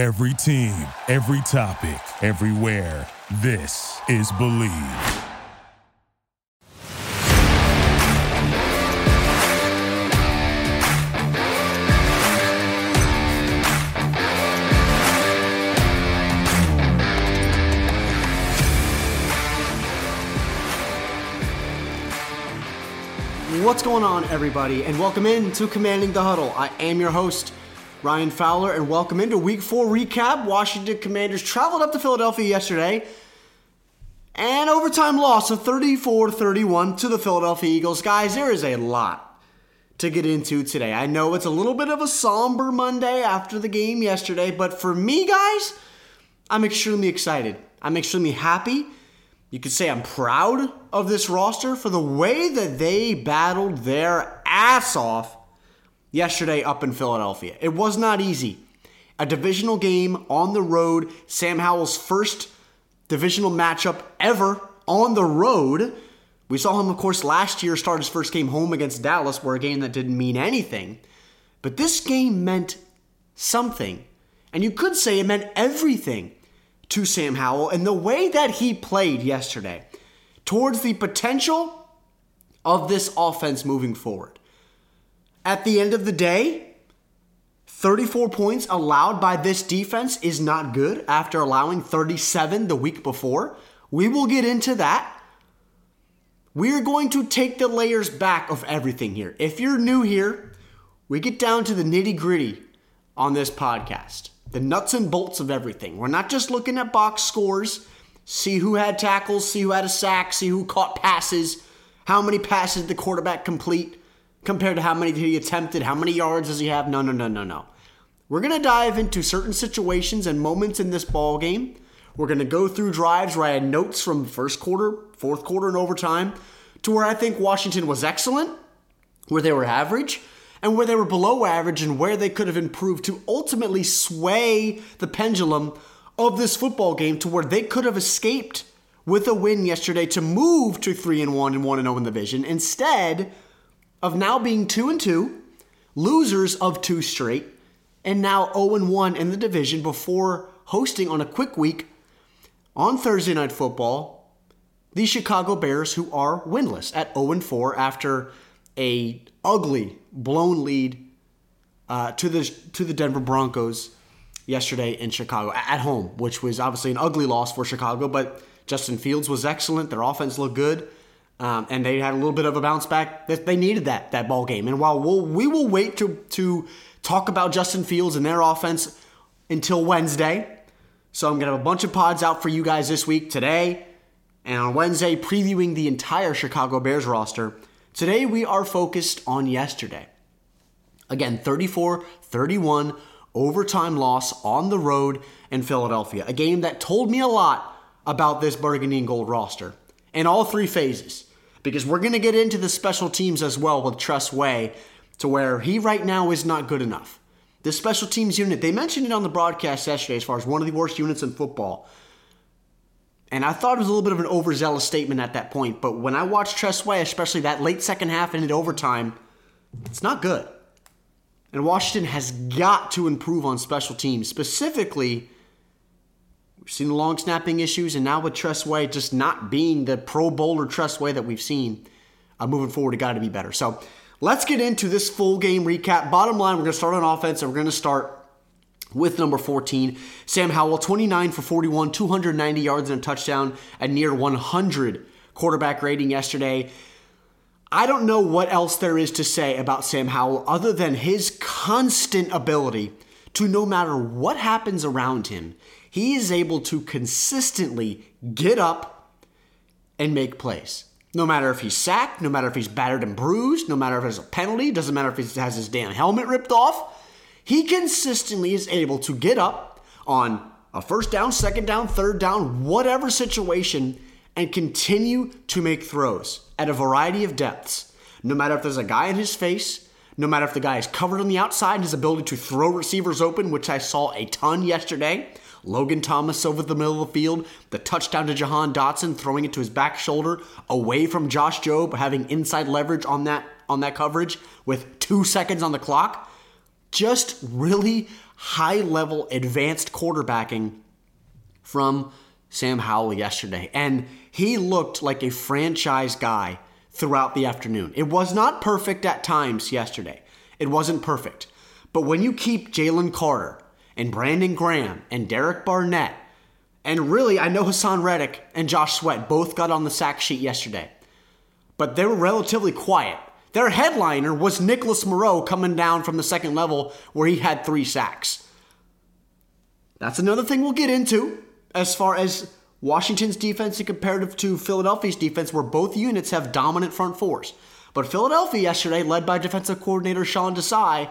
Every team, every topic, everywhere. This is Believe. What's going on, everybody, and welcome in to Commanding the Huddle. I am your host, Ryan Fowler, and welcome into Week 4 recap. Washington Commanders traveled up to Philadelphia yesterday, and overtime loss of 34 31 to the Philadelphia Eagles. Guys, there is a lot to get into today. I know it's a little bit of a somber Monday after the game yesterday, but for me, guys, I'm extremely excited. I'm extremely happy. You could say I'm proud of this roster for the way that they battled their ass off yesterday up in Philadelphia. It was not easy. A divisional game on the road, Sam Howell's first divisional matchup ever on the road. We saw him, of course, last year start his first game home against Dallas, where a game that didn't mean anything. But this game meant something. And you could say it meant everything to Sam Howell. And the way that he played yesterday towards the potential of this offense moving forward. At the end of the day, 34 points allowed by this defense is not good after allowing 37 the week before. We will get into that. We're going to take the layers back of everything here. If you're new here, we get down to the nitty gritty on this podcast, the nuts and bolts of everything. We're not just looking at box scores, see who had tackles, see who had a sack, see who caught passes, how many passes the quarterback complete compared to how many did he attempted, how many yards does he have? No, no, no, no, no. We're going to dive into certain situations and moments in this ball game. We're going to go through drives where I had notes from first quarter, fourth quarter, and overtime to where I think Washington was excellent, where they were average, and where they were below average, and where they could have improved to ultimately sway the pendulum of this football game to where they could have escaped with a win yesterday to move to 3 and 1 and 1 and 0 in the division. Instead, of now being 2 and 2, losers of two straight, and now 0 and 1 in the division before hosting on a quick week on Thursday Night Football the Chicago Bears, who are winless at 0 and 4 after a ugly blown lead uh, to the to the Denver Broncos yesterday in Chicago at home, which was obviously an ugly loss for Chicago, but Justin Fields was excellent. Their offense looked good. Um, and they had a little bit of a bounce back. They needed that that ball game. And while we'll, we will wait to to talk about Justin Fields and their offense until Wednesday, so I'm gonna have a bunch of pods out for you guys this week today and on Wednesday previewing the entire Chicago Bears roster. Today we are focused on yesterday. Again, 34-31 overtime loss on the road in Philadelphia. A game that told me a lot about this burgundy and gold roster in all three phases because we're going to get into the special teams as well with Tress Way to where he right now is not good enough. The special teams unit, they mentioned it on the broadcast yesterday as far as one of the worst units in football. And I thought it was a little bit of an overzealous statement at that point, but when I watched Tress Way, especially that late second half and into overtime, it's not good. And Washington has got to improve on special teams. Specifically, we've seen the long snapping issues, and now with Tress Way just not being the Pro Bowler Tress Way that we've seen, uh, moving forward, it got to be better. So let's get into this full game recap. Bottom line, we're going to start on offense, and we're going to start with number 14, Sam Howell, 29 for 41, 290 yards and a touchdown, a near 100 quarterback rating yesterday. I don't know what else there is to say about Sam Howell other than his constant ability to no matter what happens around him, he is able to consistently get up and make plays. No matter if he's sacked, no matter if he's battered and bruised, no matter if there's a penalty, doesn't matter if he has his damn helmet ripped off, he consistently is able to get up on a first down, second down, third down, whatever situation, and continue to make throws at a variety of depths. No matter if there's a guy in his face, no matter if the guy is covered on the outside his ability to throw receivers open, which I saw a ton yesterday. Logan Thomas over the middle of the field, the touchdown to Jahan Dotson, throwing it to his back shoulder, away from Josh Jobe, having inside leverage on that on that coverage with two seconds on the clock. Just really high level, advanced quarterbacking from Sam Howell yesterday. And he looked like a franchise guy throughout the afternoon. It was not perfect at times yesterday. It wasn't perfect. But when you keep Jalen Carter and Brandon Graham and Derek Barnett, and really, I know Haason Reddick and Josh Sweat both got on the sack sheet yesterday, but they were relatively quiet. Their headliner was Nicholas Morrow coming down from the second level where he had three sacks. That's another thing we'll get into as far as Washington's defense in comparative to Philadelphia's defense, where both units have dominant front fours. But Philadelphia yesterday, led by defensive coordinator Sean Desai,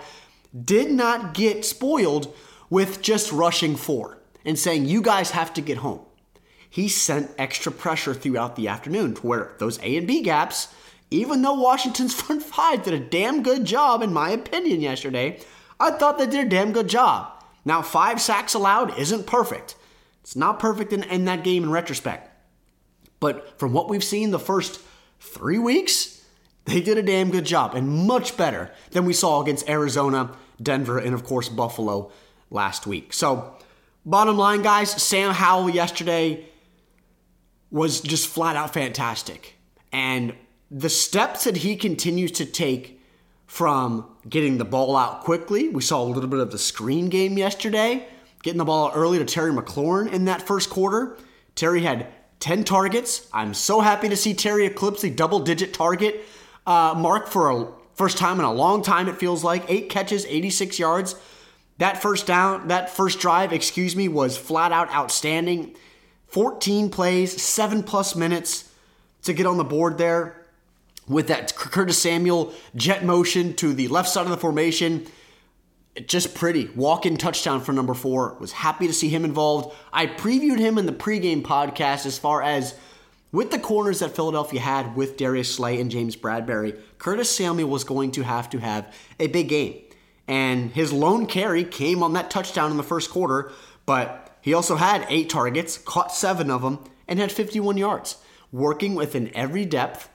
did not get spoiled with just rushing four and saying, you guys have to get home. He sent extra pressure throughout the afternoon to where those A and B gaps, even though Washington's front five did a damn good job, in my opinion, yesterday, I thought they did a damn good job. Now, five sacks allowed isn't perfect. It's not perfect in, in that game in retrospect. But from what we've seen the first three weeks, they did a damn good job and much better than we saw against Arizona, Denver, and of course Buffalo last week. So, bottom line, guys, Sam Howell yesterday was just flat out fantastic. And the steps that he continues to take from getting the ball out quickly, we saw a little bit of the screen game yesterday getting the ball early to Terry McLaurin in that first quarter. Terry had 10 targets. I'm so happy to see Terry eclipse the double digit target uh, mark for a first time in a long time, it feels like. Eight catches, 86 yards. That first down, that first drive, excuse me, was flat out outstanding. 14 plays, seven plus minutes to get on the board there with that Curtis Samuel jet motion to the left side of the formation just pretty. Walk in touchdown for number four. Was happy to see him involved. I previewed him in the pregame podcast as far as with the corners that Philadelphia had with Darius Slay and James Bradberry, Curtis Samuel was going to have to have a big game. And his lone carry came on that touchdown in the first quarter, but he also had eight targets, caught seven of them, and had 51 yards. Working within every depth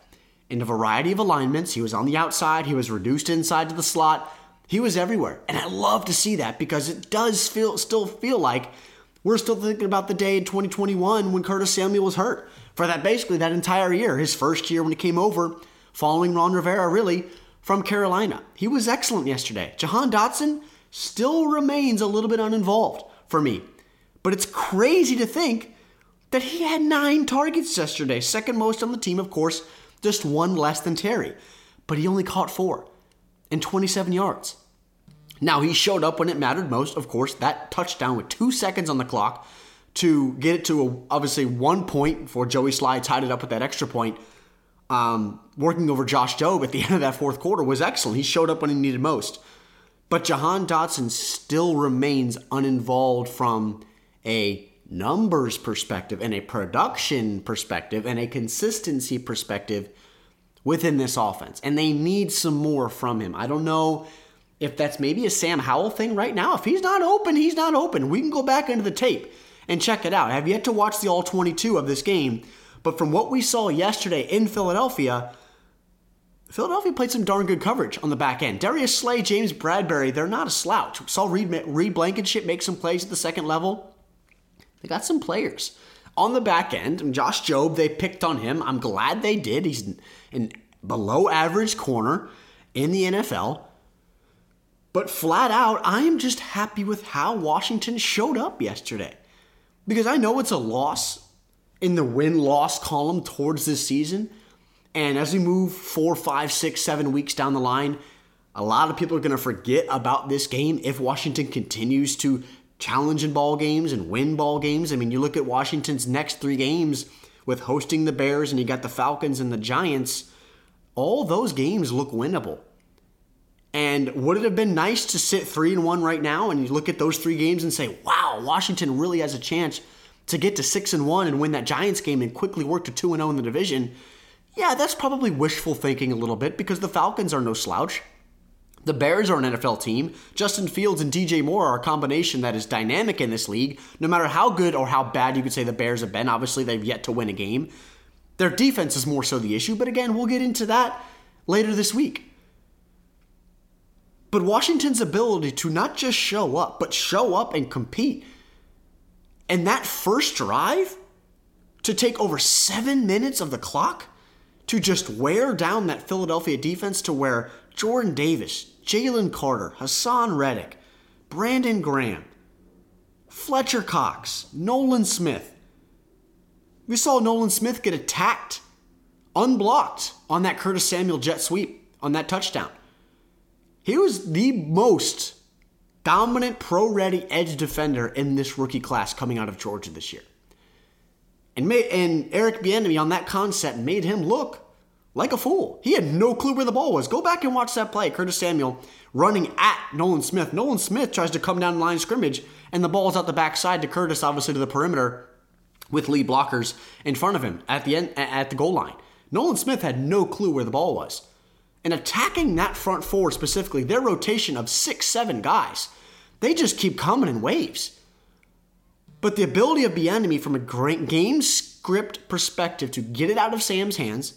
in a variety of alignments. He was on the outside, he was reduced inside to the slot he was everywhere. And I love to see that because it does feel still feel like we're still thinking about the day in 2021 when Curtis Samuel was hurt. For that basically that entire year, his first year when he came over, following Ron Rivera really from Carolina. He was excellent yesterday. Jahan Dotson still remains a little bit uninvolved for me. But it's crazy to think that he had nine targets yesterday, second most on the team, of course, just one less than Terry. But he only caught four and 27 yards. Now, he showed up when it mattered most, of course, that touchdown with two seconds on the clock to get it to a, obviously one point before Joey Slye tied it up with that extra point. Um, working over Josh Jobe at the end of that fourth quarter was excellent. He showed up when he needed most. But Jahan Dotson still remains uninvolved from a numbers perspective and a production perspective and a consistency perspective within this offense. And they need some more from him. I don't know if that's maybe a Sam Howell thing right now. If he's not open, he's not open. We can go back into the tape and check it out. I have yet to watch the all 22 of this game, but from what we saw yesterday in Philadelphia, Philadelphia played some darn good coverage on the back end. Darius Slay, James Bradberry, they're not a slouch. We saw Reed, Reed Blankenship make some plays at the second level. They got some players on the back end. Josh Jobe, they picked on him. I'm glad they did. He's an below average corner in the NFL. But flat out, I am just happy with how Washington showed up yesterday. Because I know it's a loss in the win loss column towards this season. And as we move four, five, six, seven weeks down the line, a lot of people are going to forget about this game if Washington continues to challenge in ball games and win ball games. I mean, you look at Washington's next three games with hosting the Bears and you got the Falcons and the Giants, all those games look winnable. And would it have been nice to sit three and one right now and you look at those three games and say, wow, Washington really has a chance to get to six and one and win that Giants game and quickly work to two and zero oh in the division? Yeah, that's probably wishful thinking a little bit because the Falcons are no slouch. The Bears are an NFL team. Justin Fields and DJ Moore are a combination that is dynamic in this league. No matter how good or how bad you could say the Bears have been, obviously they've yet to win a game. Their defense is more so the issue, but again, we'll get into that later this week. But Washington's ability to not just show up, but show up and compete. And that first drive, to take over seven minutes of the clock, to just wear down that Philadelphia defense to where Jordan Davis, Jalen Carter, Haason Reddick, Brandon Graham, Fletcher Cox, Nolan Smith. We saw Nolan Smith get attacked, unblocked on that Curtis Samuel jet sweep on that touchdown. He was the most dominant pro ready edge defender in this rookie class coming out of Georgia this year. And, and Eric Bieniemy on that concept made him look like a fool. He had no clue where the ball was. Go back and watch that play. Curtis Samuel running at Nolan Smith. Nolan Smith tries to come down the line scrimmage, and the ball is out the backside to Curtis, obviously to the perimeter, with lead blockers in front of him at the end at the goal line. Nolan Smith had no clue where the ball was. And attacking that front four specifically, their rotation of six, seven guys, they just keep coming in waves. But the ability of Bieniemy from a great game script perspective to get it out of Sam's hands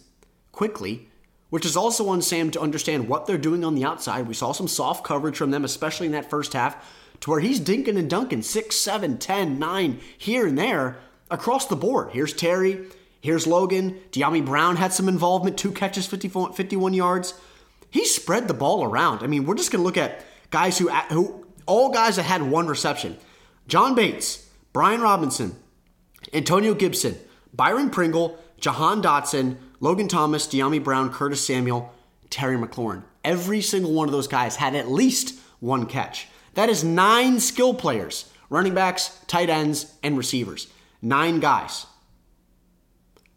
quickly, which is also on Sam to understand what they're doing on the outside. We saw some soft coverage from them, especially in that first half, to where he's dinking and dunking 6, 7, 10, 9 here and there across the board. Here's Terry, here's Logan. Dyami Brown had some involvement, two catches, 51 yards. He spread the ball around. I mean, we're just going to look at guys who, who, all guys that had one reception. John Bates, Brian Robinson, Antonio Gibson, Byron Pringle, Jahan Dotson, Logan Thomas, Dyami Brown, Curtis Samuel, Terry McLaurin. Every single one of those guys had at least one catch. That is nine skill players running backs, tight ends, and receivers. Nine guys.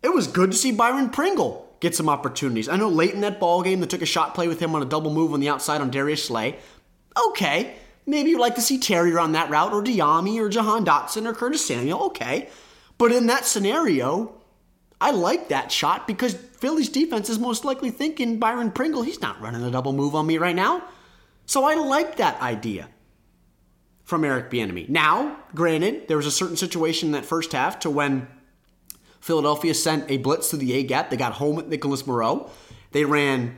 It was good to see Byron Pringle get some opportunities. I know late in that ball game, they took a shot play with him on a double move on the outside on Darius Slay. Okay, maybe you'd like to see Terrier on that route, or Dyami, or Jahan Dotson, or Curtis Samuel. Okay, but in that scenario, I like that shot because Philly's defense is most likely thinking Byron Pringle, he's not running a double move on me right now. So I like that idea from Eric Bieniemy. Now, granted, there was a certain situation in that first half to when Philadelphia sent a blitz to the A gap. They got home with Nicholas Morrow. They ran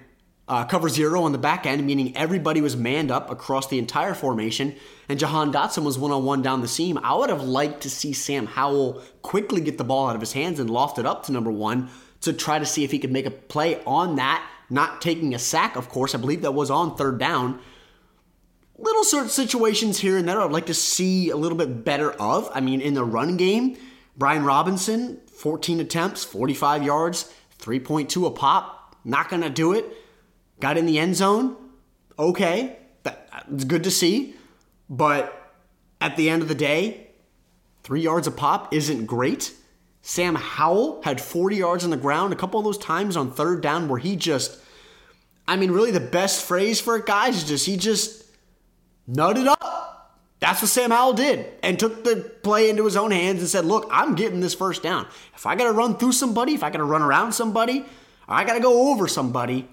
uh, cover zero on the back end, meaning everybody was manned up across the entire formation, and Jahan Dotson was one on one down the seam. I would have liked to see Sam Howell quickly get the ball out of his hands and loft it up to number one to try to see if he could make a play on that, not taking a sack, of course. I believe that was on third down. Little of situations here and there I'd like to see a little bit better of. I mean, in the run game, Brian Robinson, 14 attempts, 45 yards, 3.2 a pop. Not going to do it got in the end zone. Okay, that's good to see. But at the end of the day, three yards a pop isn't great. Sam Howell had 40 yards on the ground a couple of those times on third down where he just, I mean, really the best phrase for it, guys, is just, he just nutted up. That's what Sam Howell did and took the play into his own hands and said, Look, I'm getting this first down. If I got to run through somebody, if I got to run around somebody, I got to go over somebody,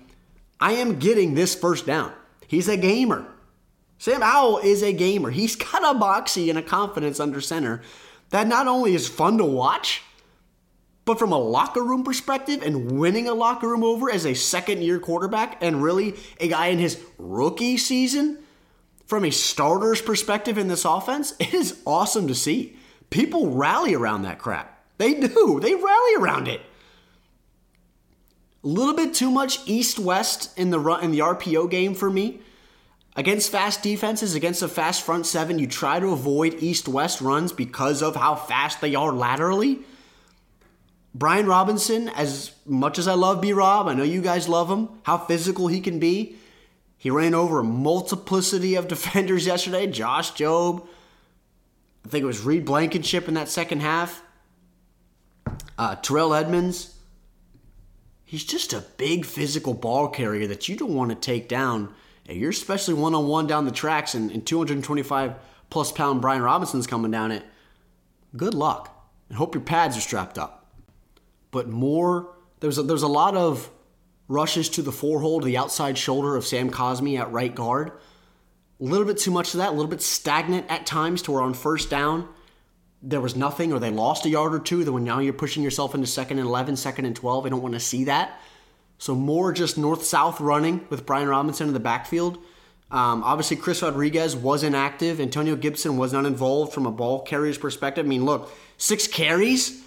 I am getting this first down. He's a gamer. Sam Howell is a gamer. He's got a moxie and a confidence under center that not only is fun to watch, but from a locker room perspective and winning a locker room over as a second year quarterback and really a guy in his rookie season, from a starter's perspective in this offense, it is awesome to see. People rally around that crap. They do. They rally around it. A little bit too much east-west in the run in the RPO game for me. Against fast defenses, against a fast front seven, you try to avoid east-west runs because of how fast they are laterally. Brian Robinson, as much as I love B Rob, I know you guys love him, how physical he can be. He ran over a multiplicity of defenders yesterday. Josh Jobe, I think it was Reed Blankenship in that second half. Uh, Terrell Edmunds. he's just a big physical ball carrier that you don't want to take down. And you're especially one on one down the tracks, and, and 225 plus pound Brian Robinson's coming down it. Good luck, and hope your pads are strapped up. But more, there's a, there's a lot of rushes to the forehold, the outside shoulder of Sam Cosmi at right guard. A little bit too much of that, a little bit stagnant at times to where on first down, there was nothing or they lost a yard or two, then when now you're pushing yourself into second and 11, second and 12, I don't want to see that. So more just north-south running with Brian Robinson in the backfield. Um, obviously, Chris Rodriguez was inactive. Antonio Gibson was not involved from a ball carrier's perspective. I mean, look, six carries,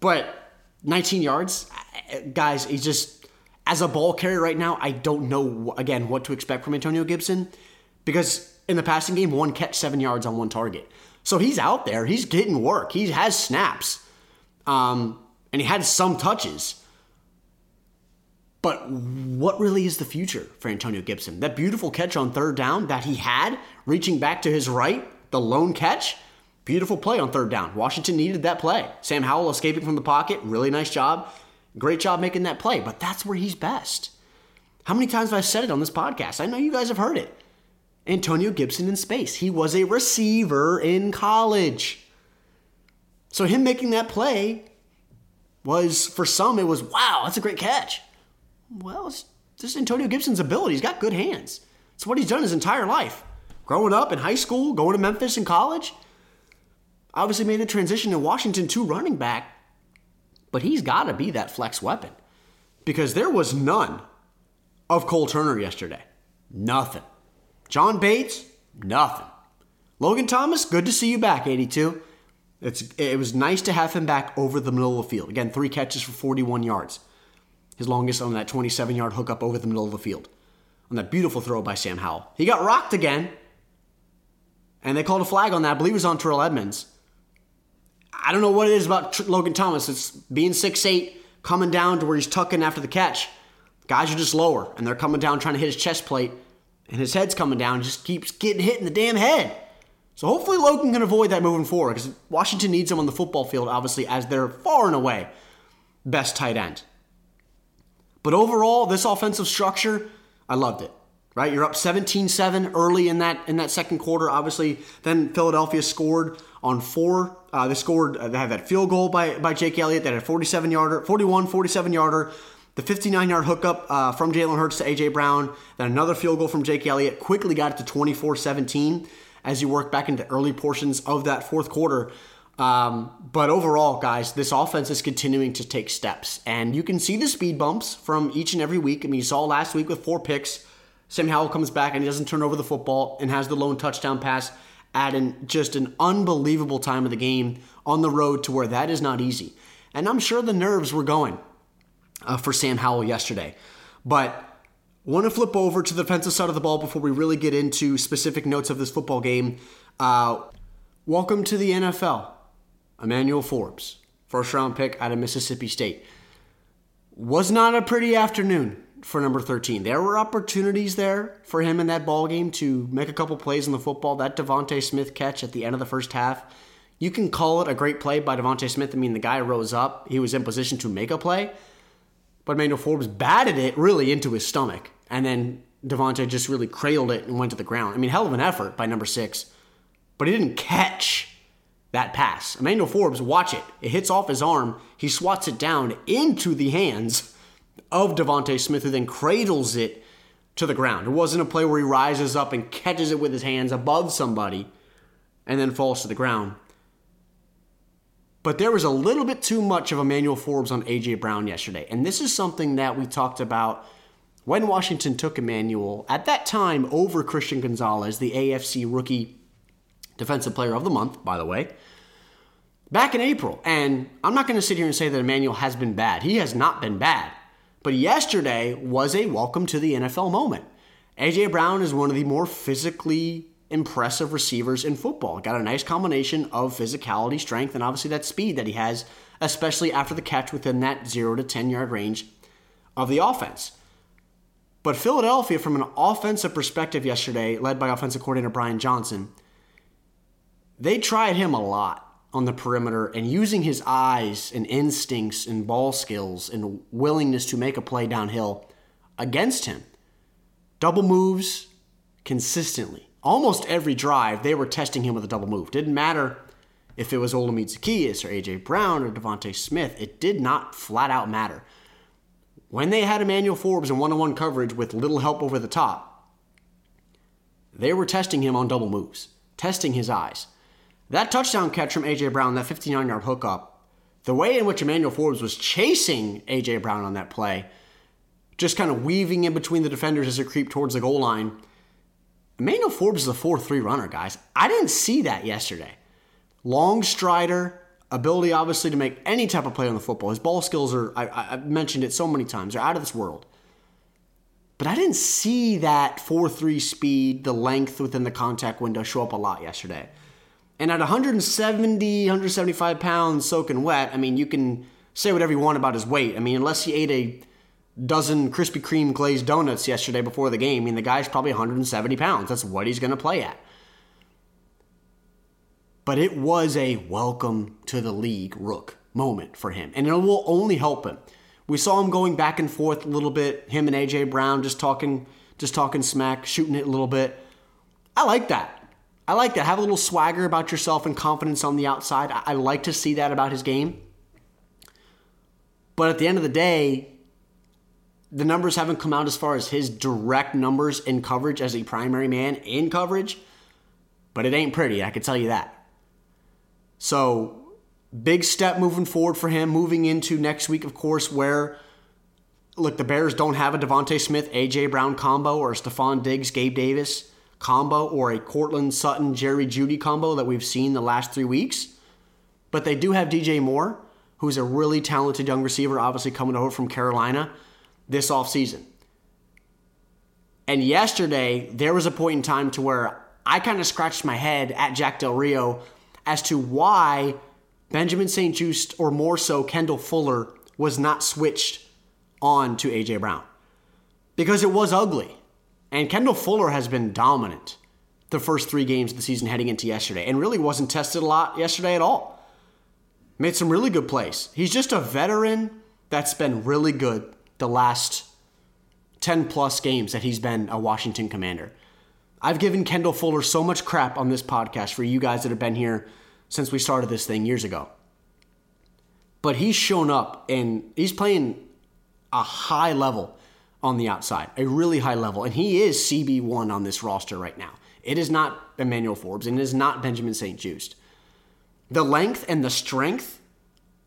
but 19 yards. Guys, he's just, as a ball carrier right now, I don't know, again, what to expect from Antonio Gibson because in the passing game, one catch, seven yards on one target. So he's out there. He's getting work. He has snaps. Um, and he had some touches. But what really is the future for Antonio Gibson? That beautiful catch on third down that he had, reaching back to his right, the lone catch, beautiful play on third down. Washington needed that play. Sam Howell escaping from the pocket, really nice job. Great job making that play, but that's where he's best. How many times have I said it on this podcast? I know you guys have heard it. Antonio Gibson in space. He was a receiver in college. So him making that play was, for some, it was, wow, that's a great catch. Well, it's just Antonio Gibson's ability. He's got good hands. It's what he's done his entire life. Growing up in high school, going to Memphis in college, obviously made the transition to Washington to running back, but he's got to be that flex weapon because there was none of Cole Turner yesterday. Nothing. John Bates, nothing. Logan Thomas, good to see you back, 82. It's, it was nice to have him back over the middle of the field. Again, three catches for 41 yards his longest on that 27 yard hookup over the middle of the field. On that beautiful throw by Sam Howell. He got rocked again, and they called a flag on that. I believe it was on Terrell Edmunds. I don't know what it is about Logan Thomas. It's being six eight, coming down to where he's tucking after the catch. Guys are just lower, and they're coming down trying to hit his chest plate, and his head's coming down, just keeps getting hit in the damn head. So hopefully Logan can avoid that moving forward because Washington needs him on the football field, obviously, as their far and away best tight end. But overall, this offensive structure, I loved it. Right? You're up 17-7 early in that in that second quarter. Obviously, then Philadelphia scored on four. Uh, they scored. Uh, they had that field goal by by Jake Elliott. That had a 47 yarder, 41, 47 yarder. The 59 yard hookup uh, from Jalen Hurts to AJ Brown. Then another field goal from Jake Elliott. Quickly got it to 24 17 as you work back into early portions of that fourth quarter. Um, but overall, guys, this offense is continuing to take steps. And you can see the speed bumps from each and every week. I mean, you saw last week with four picks. Sam Howell comes back and he doesn't turn over the football and has the lone touchdown pass at an, just an unbelievable time of the game on the road to where that is not easy. And I'm sure the nerves were going uh, for Sam Howell yesterday. But want to flip over to the defensive side of the ball before we really get into specific notes of this football game. Uh, welcome to the NFL. Emmanuel Forbes, first round pick out of Mississippi State. Was not a pretty afternoon for number 13. There were opportunities there for him in that ball game to make a couple plays in the football. That DeVonta Smith catch at the end of the first half, you can call it a great play by DeVonta Smith. I mean, the guy rose up, he was in position to make a play, but Emmanuel Forbes batted it really into his stomach, and then DeVonta just really cradled it and went to the ground. I mean, hell of an effort by number six, but he didn't catch that pass. Emmanuel Forbes, watch it. It hits off his arm. He swats it down into the hands of DeVonta Smith, who then cradles it to the ground. It wasn't a play where he rises up and catches it with his hands above somebody and then falls to the ground. But there was a little bit too much of Emmanuel Forbes on A.J. Brown yesterday. And this is something that we talked about when Washington took Emmanuel, at that time over Christian Gonzalez, the AFC rookie Defensive Player of the Month, by the way, back in April. And I'm not going to sit here and say that Emmanuel has been bad. He has not been bad. But yesterday was a welcome to the NFL moment. AJ Brown is one of the more physically impressive receivers in football. Got a nice combination of physicality, strength, and obviously that speed that he has, especially after the catch within that 0 to 10 yard range of the offense. But Philadelphia, from an offensive perspective yesterday, led by offensive coordinator Brian Johnson, they tried him a lot on the perimeter and using his eyes and instincts and ball skills and willingness to make a play downhill against him. Double moves consistently. Almost every drive, they were testing him with a double move. Didn't matter if it was Olamide Zaccheaus or A.J. Brown or DeVonta Smith. It did not flat out matter. When they had Emmanuel Forbes in one-on-one coverage with little help over the top, they were testing him on double moves, testing his eyes. That touchdown catch from A.J. Brown, that 59 yard hookup, the way in which Emmanuel Forbes was chasing A.J. Brown on that play, just kind of weaving in between the defenders as they creeped towards the goal line, Emmanuel Forbes is a 4 3 runner, guys. I didn't see that yesterday. Long strider, ability obviously to make any type of play on the football. His ball skills are, I, have mentioned it so many times, they're out of this world. But I didn't see that 4 3 speed, the length within the contact window show up a lot yesterday. And at 170, 175 pounds soaking wet, I mean, you can say whatever you want about his weight. I mean, unless he ate a dozen Krispy Kreme glazed donuts yesterday before the game. I mean, the guy's probably 170 pounds. That's what he's going to play at. But it was a welcome to the league rook moment for him, and it will only help him. We saw him going back and forth a little bit. Him and AJ Brown just talking, just talking smack, shooting it a little bit. I like that. I like that. Have a little swagger about yourself and confidence on the outside. I, I like to see that about his game. But at the end of the day, the numbers haven't come out as far as his direct numbers in coverage as a primary man in coverage, but it ain't pretty, I can tell you that. So, big step moving forward for him, moving into next week, of course, where look, the Bears don't have a DeVonta Smith, AJ Brown combo or a Stefon Diggs, Gabe Davis combo or a Courtland Sutton, Jerry Jeudy combo that we've seen the last three weeks. But they do have DJ Moore, who's a really talented young receiver, obviously coming over from Carolina this offseason. And yesterday, there was a point in time to where I kind of scratched my head at Jack Del Rio as to why Benjamin St-Juste, or more so Kendall Fuller, was not switched on to AJ Brown. Because it was ugly. And Kendall Fuller has been dominant the first three games of the season heading into yesterday and really wasn't tested a lot yesterday at all. Made some really good plays. He's just a veteran that's been really good the last 10 plus games that he's been a Washington commander. I've given Kendall Fuller so much crap on this podcast for you guys that have been here since we started this thing years ago. But he's shown up and he's playing a high level on the outside, a really high level. And he is CB1 on this roster right now. It is not Emmanuel Forbes and it is not Benjamin St-Juste. The length and the strength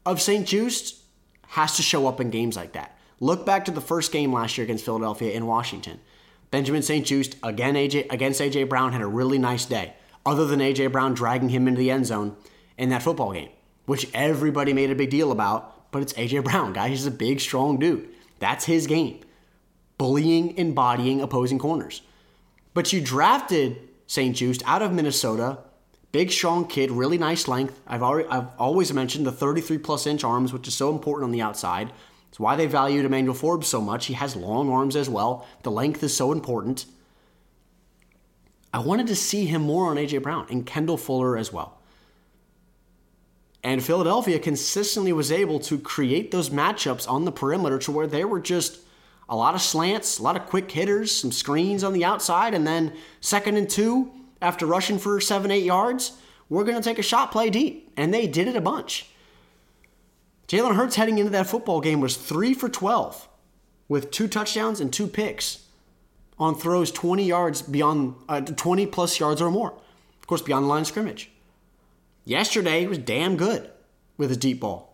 of St-Juste has to show up in games like that. Look back to the first game last year against Philadelphia in Washington. Benjamin St-Juste again AJ against AJ Brown had a really nice day. Other than AJ Brown dragging him into the end zone in that football game, which everybody made a big deal about, but it's AJ Brown, guys. He's a big, strong dude. That's his game. Bullying, and embodying opposing corners. But you drafted St-Juste out of Minnesota, big, strong kid, really nice length. I've already I've always mentioned the 33 plus inch arms, which is so important on the outside. It's why they valued Emmanuel Forbes so much. He has long arms as well. The length is so important. I wanted to see him more on A.J. Brown and Kendall Fuller as well. And Philadelphia consistently was able to create those matchups on the perimeter to where they were just a lot of slants, a lot of quick hitters, some screens on the outside, and then second and two after rushing for seven, eight yards, we're going to take a shot play deep. And they did it a bunch. Jalen Hurts heading into that football game was 3 for 12 with two touchdowns and two picks on throws 20 yards beyond uh, 20 plus yards or more. Of course, beyond the line of scrimmage. Yesterday, he was damn good with a deep ball.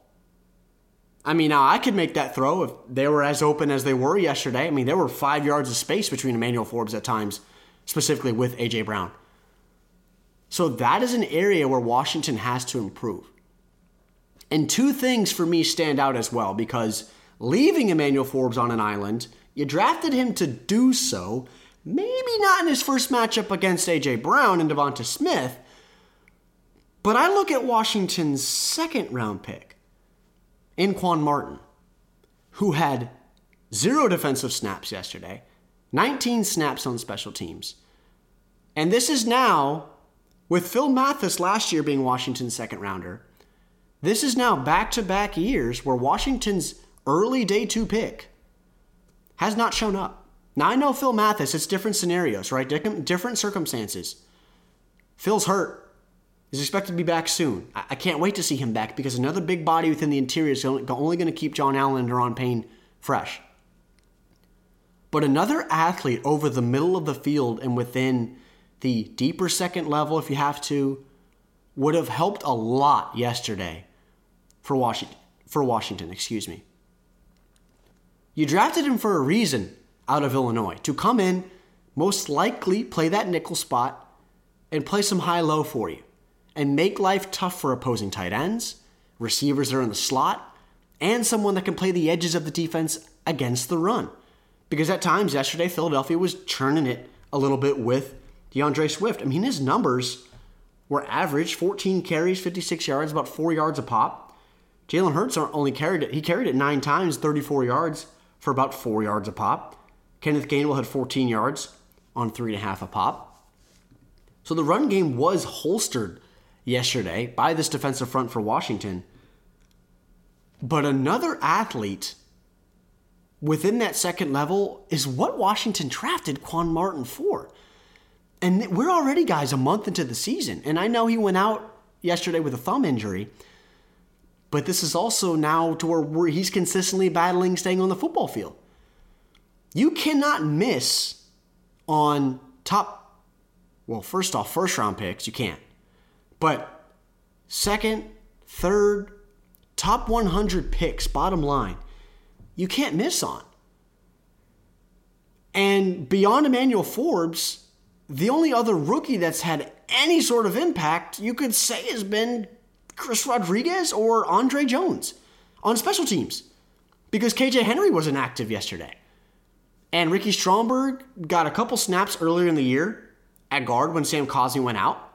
I mean, now I could make that throw if they were as open as they were yesterday. I mean, there were five yards of space between Emmanuel Forbes at times, specifically with A.J. Brown. So that is an area where Washington has to improve. And two things for me stand out as well because leaving Emmanuel Forbes on an island, you drafted him to do so, maybe not in his first matchup against A.J. Brown and DeVonta Smith, but I look at Washington's second round pick, Anquan Martin, who had zero defensive snaps yesterday, 19 snaps on special teams. And this is now, with Phil Mathis last year being Washington's second rounder, this is now back to back years where Washington's early day two pick has not shown up. Now, I know Phil Mathis, it's different scenarios, right? Different circumstances. Phil's hurt. He's expected to be back soon. I can't wait to see him back because another big body within the interior is only going to keep John Allen and Daron Payne fresh. But another athlete over the middle of the field and within the deeper second level, if you have to, would have helped a lot yesterday for Washington. For Washington, excuse me. You drafted him for a reason out of Illinois to come in, most likely play that nickel spot and play some high low for you and make life tough for opposing tight ends, receivers that are in the slot, and someone that can play the edges of the defense against the run. Because at times yesterday, Philadelphia was churning it a little bit with D'Andre Swift. I mean, his numbers were average 14 carries, 56 yards, about four yards a pop. Jalen Hurts only carried it, he carried it nine times, 34 yards for about four yards a pop. Kenneth Gainwell had 14 yards on three and a half a pop. So the run game was holstered yesterday by this defensive front for Washington. But another athlete within that second level is what Washington drafted Quan Martin for. And we're already, guys, a month into the season. And I know he went out yesterday with a thumb injury, but this is also now to where he's consistently battling staying on the football field. You cannot miss on top, well, first off, first round picks, you can't. But second, third, top 100 picks, bottom line, you can't miss on. And beyond Emmanuel Forbes, the only other rookie that's had any sort of impact, you could say, has been Chris Rodriguez or Andre Jones on special teams because KJ Henry was inactive yesterday. And Ricky Stromberg got a couple snaps earlier in the year at guard when Sam Cosmi went out.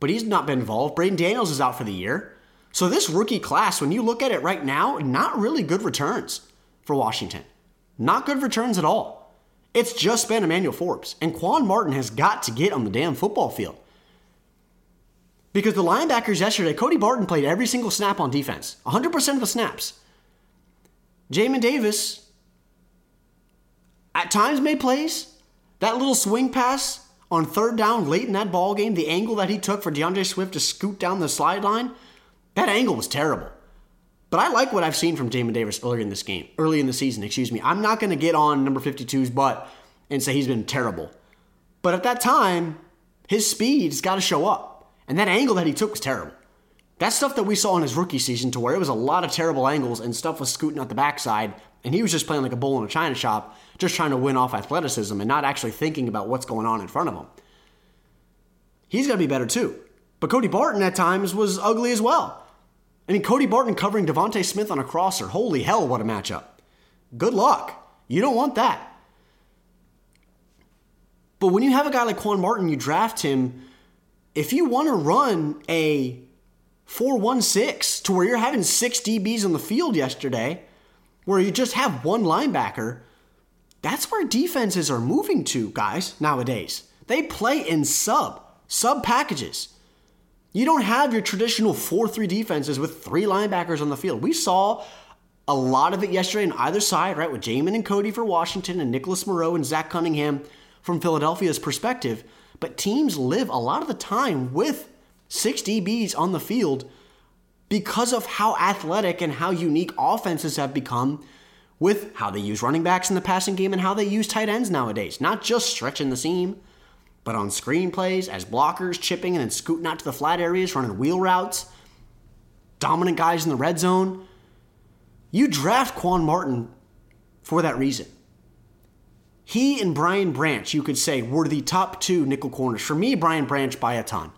But he's not been involved. Braeden Daniels is out for the year. So this rookie class, when you look at it right now, not really good returns for Washington. Not good returns at all. It's just been Emmanuel Forbes. And Quan Martin has got to get on the damn football field. Because the linebackers yesterday, Cody Barton played every single snap on defense, 100% of the snaps. Jamin Davis at times made plays. That little swing pass on third down late in that ball game, the angle that he took for D'Andre Swift to scoot down the sideline, that angle was terrible. But I like what I've seen from Jamin Davis earlier in this game, early in the season, excuse me. I'm not going to get on number 52's butt and say he's been terrible. But at that time, his speed's got to show up. And that angle that he took was terrible. That stuff that we saw in his rookie season to where it was a lot of terrible angles and stuff was scooting out the backside and he was just playing like a bull in a china shop, just trying to win off athleticism and not actually thinking about what's going on in front of him. He's got to be better too. But Cody Barton at times was ugly as well. I mean, Cody Barton covering DeVonta Smith on a crosser. Holy hell, what a matchup. Good luck. You don't want that. But when you have a guy like Quan Martin, you draft him. If you want to run a 4 1 6 to where you're having six DBs on the field yesterday, where you just have one linebacker, that's where defenses are moving to, guys, nowadays. They play in sub, sub packages. You don't have your traditional 4 3 defenses with three linebackers on the field. We saw a lot of it yesterday on either side, right? With Jamin and Cody for Washington and Nicholas Morrow and Zach Cunningham from Philadelphia's perspective. But teams live a lot of the time with six DBs on the field because of how athletic and how unique offenses have become with how they use running backs in the passing game and how they use tight ends nowadays. Not just stretching the seam, but on screen plays, as blockers, chipping and then scooting out to the flat areas, running wheel routes, dominant guys in the red zone. You draft Quan Martin for that reason. He and Brian Branch, you could say, were the top two nickel corners. For me, Brian Branch by a ton.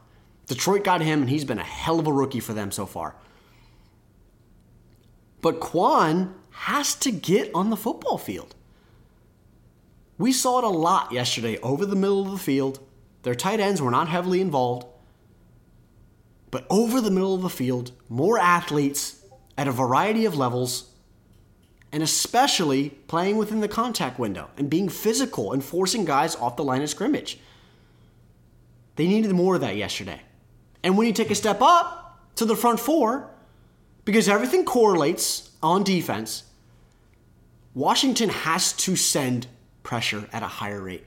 Detroit got him, and he's been a hell of a rookie for them so far. But Quan has to get on the football field. We saw it a lot yesterday over the middle of the field. Their tight ends were not heavily involved. But over the middle of the field, more athletes at a variety of levels, and especially playing within the contact window and being physical and forcing guys off the line of scrimmage. They needed more of that yesterday. And when you take a step up to the front four, because everything correlates on defense, Washington has to send pressure at a higher rate.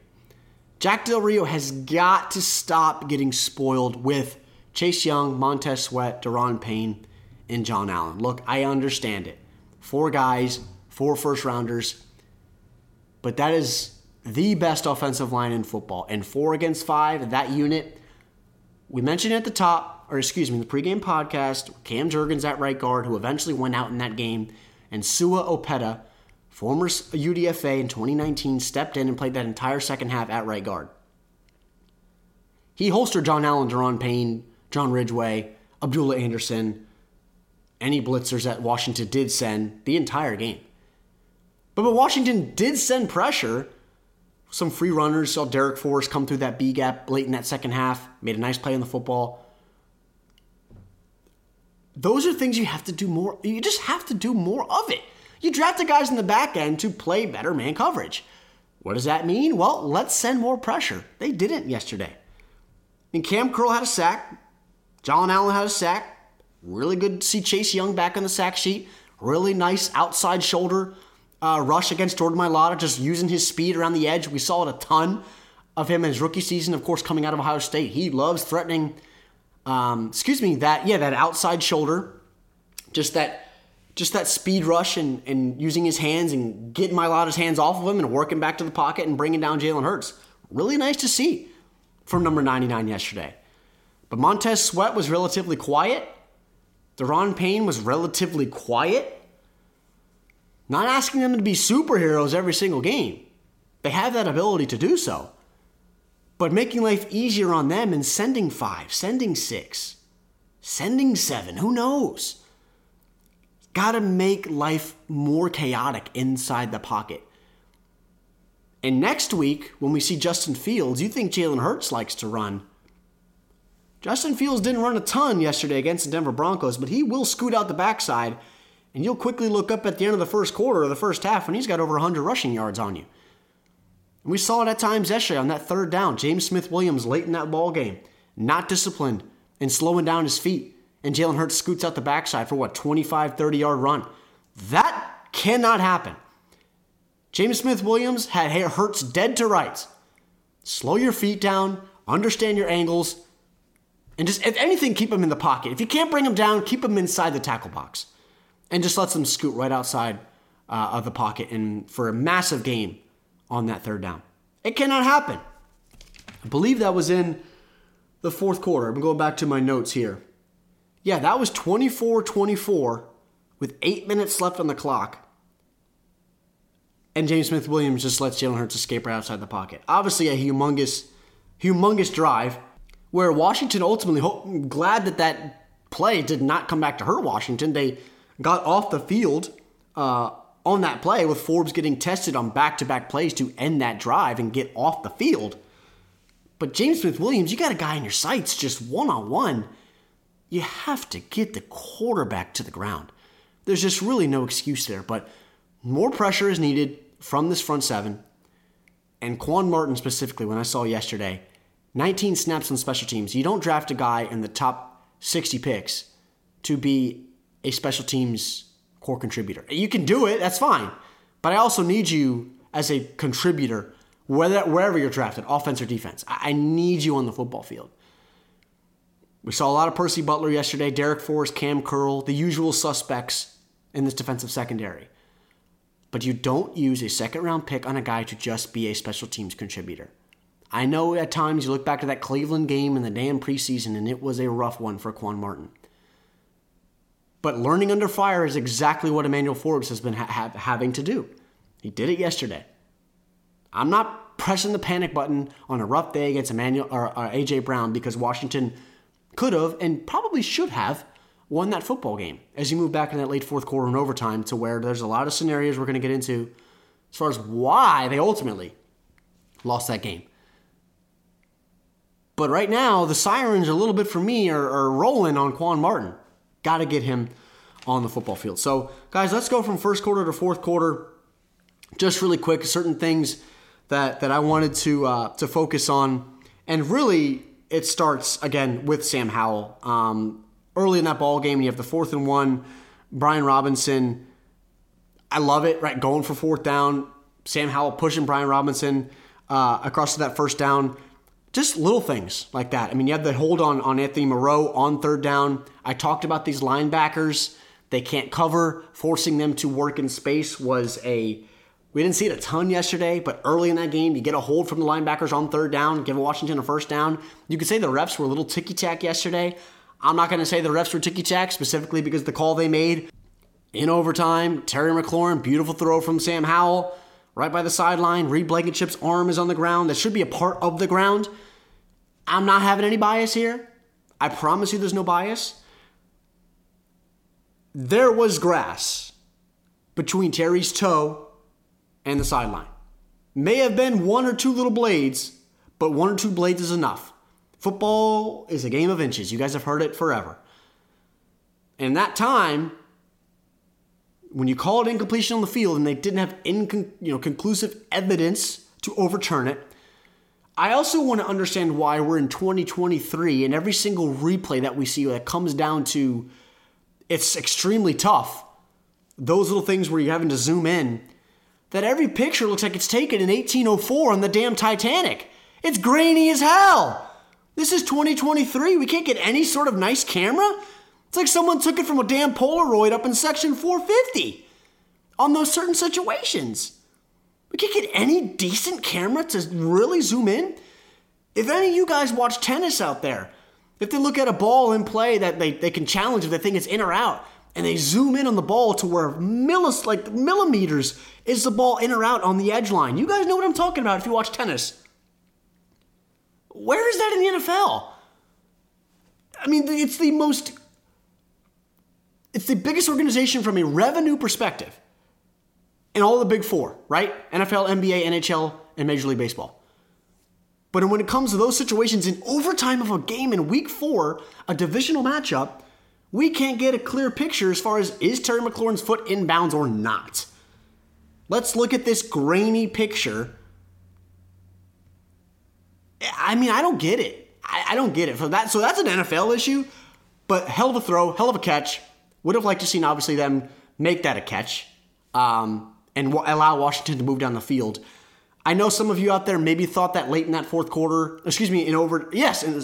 Jack Del Rio has got to stop getting spoiled with Chase Young, Montez Sweat, Daron Payne, and John Allen. Look, I understand it. Four guys, four first rounders, but that is the best offensive line in football. And four against five, that unit, we mentioned at the top, or excuse me, the pregame podcast, Cam Jurgens at right guard, who eventually went out in that game, and Sua Opeta former UDFA in 2019, stepped in and played that entire second half at right guard. He holstered John Allen, Daron Payne, John Ridgeway, Abdullah Anderson, any blitzers that Washington did send the entire game. But, but Washington did send pressure. Some free runners saw Darrick Forrest come through that B gap late in that second half, made a nice play on the football. Those are things you have to do more. You just have to do more of it. You draft the guys in the back end to play better man coverage. What does that mean? Well, let's send more pressure. They didn't yesterday. And Cam Curl had a sack. John Allen had a sack. Really good to see Chase Young back on the sack sheet. Really nice outside shoulder uh, rush against Jordan Mailata, just using his speed around the edge. We saw it a ton of him in his rookie season, of course, coming out of Ohio State. He loves threatening, um, excuse me, that, yeah, that outside shoulder. Just that just that speed rush and, and using his hands and getting Mailata's hands off of him and working back to the pocket and bringing down Jalen Hurts. Really nice to see from number 99 yesterday. But Montez Sweat was relatively quiet. Daron Payne was relatively quiet. Not asking them to be superheroes every single game. They have that ability to do so. But making life easier on them and sending five, sending six, sending seven, who knows? Got to make life more chaotic inside the pocket. And next week, when we see Justin Fields, you think Jalen Hurts likes to run. Justin Fields didn't run a ton yesterday against the Denver Broncos, but he will scoot out the backside, and you'll quickly look up at the end of the first quarter or the first half, and he's got over 100 rushing yards on you. And we saw it at times yesterday on that third down. James Smith Williams late in that ball game, not disciplined and slowing down his feet. And Jalen Hurts scoots out the backside for what, 25, 30 yard run. That cannot happen. James Smith Williams had Hurts dead to rights. Slow your feet down, understand your angles, and just, if anything, keep him in the pocket. If you can't bring him down, keep him inside the tackle box. And just lets them scoot right outside uh, of the pocket and for a massive gain on that third down. It cannot happen. I believe that was in the fourth quarter. I'm going back to my notes here. Yeah, that was 24 24 with eight minutes left on the clock and James Smith Williams just lets Jalen Hurts escape right outside the pocket. Obviously, a humongous, humongous drive where Washington ultimately glad that that play did not come back to hurt Washington. They got off the field uh, on that play with Forbes getting tested on back-to-back plays to end that drive and get off the field. But James Smith Williams, you got a guy in your sights just one-on-one. You have to get the quarterback to the ground. There's just really no excuse there, but more pressure is needed from this front seven. And Quan Martin specifically, when I saw yesterday, 19 snaps on special teams. You don't draft a guy in the top 60 picks to be a special teams core contributor. You can do it, that's fine. But I also need you as a contributor, whether, wherever you're drafted, offense or defense. I need you on the football field. We saw a lot of Percy Butler yesterday, Darrick Forrest, Cam Curl, the usual suspects in this defensive secondary but you don't use a second round pick on a guy to just be a special teams contributor. I know at times you look back to that Cleveland game in the damn preseason and it was a rough one for Quan Martin. But learning under fire is exactly what Emmanuel Forbes has been ha- having to do. He did it yesterday. I'm not pressing the panic button on a rough day against Emmanuel or, or AJ Brown because Washington could have and probably should have won that football game as you move back in that late fourth quarter and overtime to where there's a lot of scenarios we're going to get into as far as why they ultimately lost that game. But right now, the sirens a little bit for me are, are rolling on Quan Martin. Got to get him on the football field. So, guys, let's go from first quarter to fourth quarter. Just really quick, certain things that that I wanted to uh, to focus on, and really, it starts again with Sam Howell. Um, early in that ball game. You have the fourth and one. Brian Robinson, I love it. Right, going for fourth down. Sam Howell pushing Brian Robinson uh, across to that first down. Just little things like that. I mean, you have the hold on on Anthony Moreau on third down. I talked about these linebackers. They can't cover. Forcing them to work in space was a we didn't see it a ton yesterday, but early in that game, you get a hold from the linebackers on third down, give Washington a first down. You could say the refs were a little ticky tack yesterday. I'm not going to say the refs were ticky tack specifically because the call they made in overtime. Terry McLaurin, beautiful throw from Sam Howell, right by the sideline. Reed Blankenship's arm is on the ground. That should be a part of the ground. I'm not having any bias here. I promise you there's no bias. There was grass between Terry's toe and the sideline. May have been one or two little blades, but one or two blades is enough. Football is a game of inches. You guys have heard it forever. And that time, when you call it incompletion on the field and they didn't have incon- you know, conclusive evidence to overturn it, I also want to understand why we're in 2023 and every single replay that we see that comes down to it's extremely tough. Those little things where you're having to zoom in, that every picture looks like it's taken in 1804 on the damn Titanic. It's grainy as hell. This is 2023. We can't get any sort of nice camera. It's like someone took it from a damn Polaroid up in section 450 on those certain situations. We can't get any decent camera to really zoom in. If any of you guys watch tennis out there, if they look at a ball in play that they, they can challenge if they think it's in or out, and they zoom in on the ball to where millis, like millimeters is the ball in or out on the edge line. You guys know what I'm talking about if you watch tennis. Where is that in the NFL? I mean, it's the most it's the biggest organization from a revenue perspective in all the big four, right? NFL, NBA, NHL, and Major League Baseball. But when it comes to those situations in overtime of a game in week four, a divisional matchup, we can't get a clear picture as far as is Terry McLaurin's foot in bounds or not. Let's look at this grainy picture. I mean, I don't get it. I, I don't get it. So, that, so that's an NFL issue, but hell of a throw, hell of a catch. Would have liked to seen obviously them make that a catch um, and w- allow Washington to move down the field. I know some of you out there maybe thought that late in that fourth quarter, excuse me, in over yes, in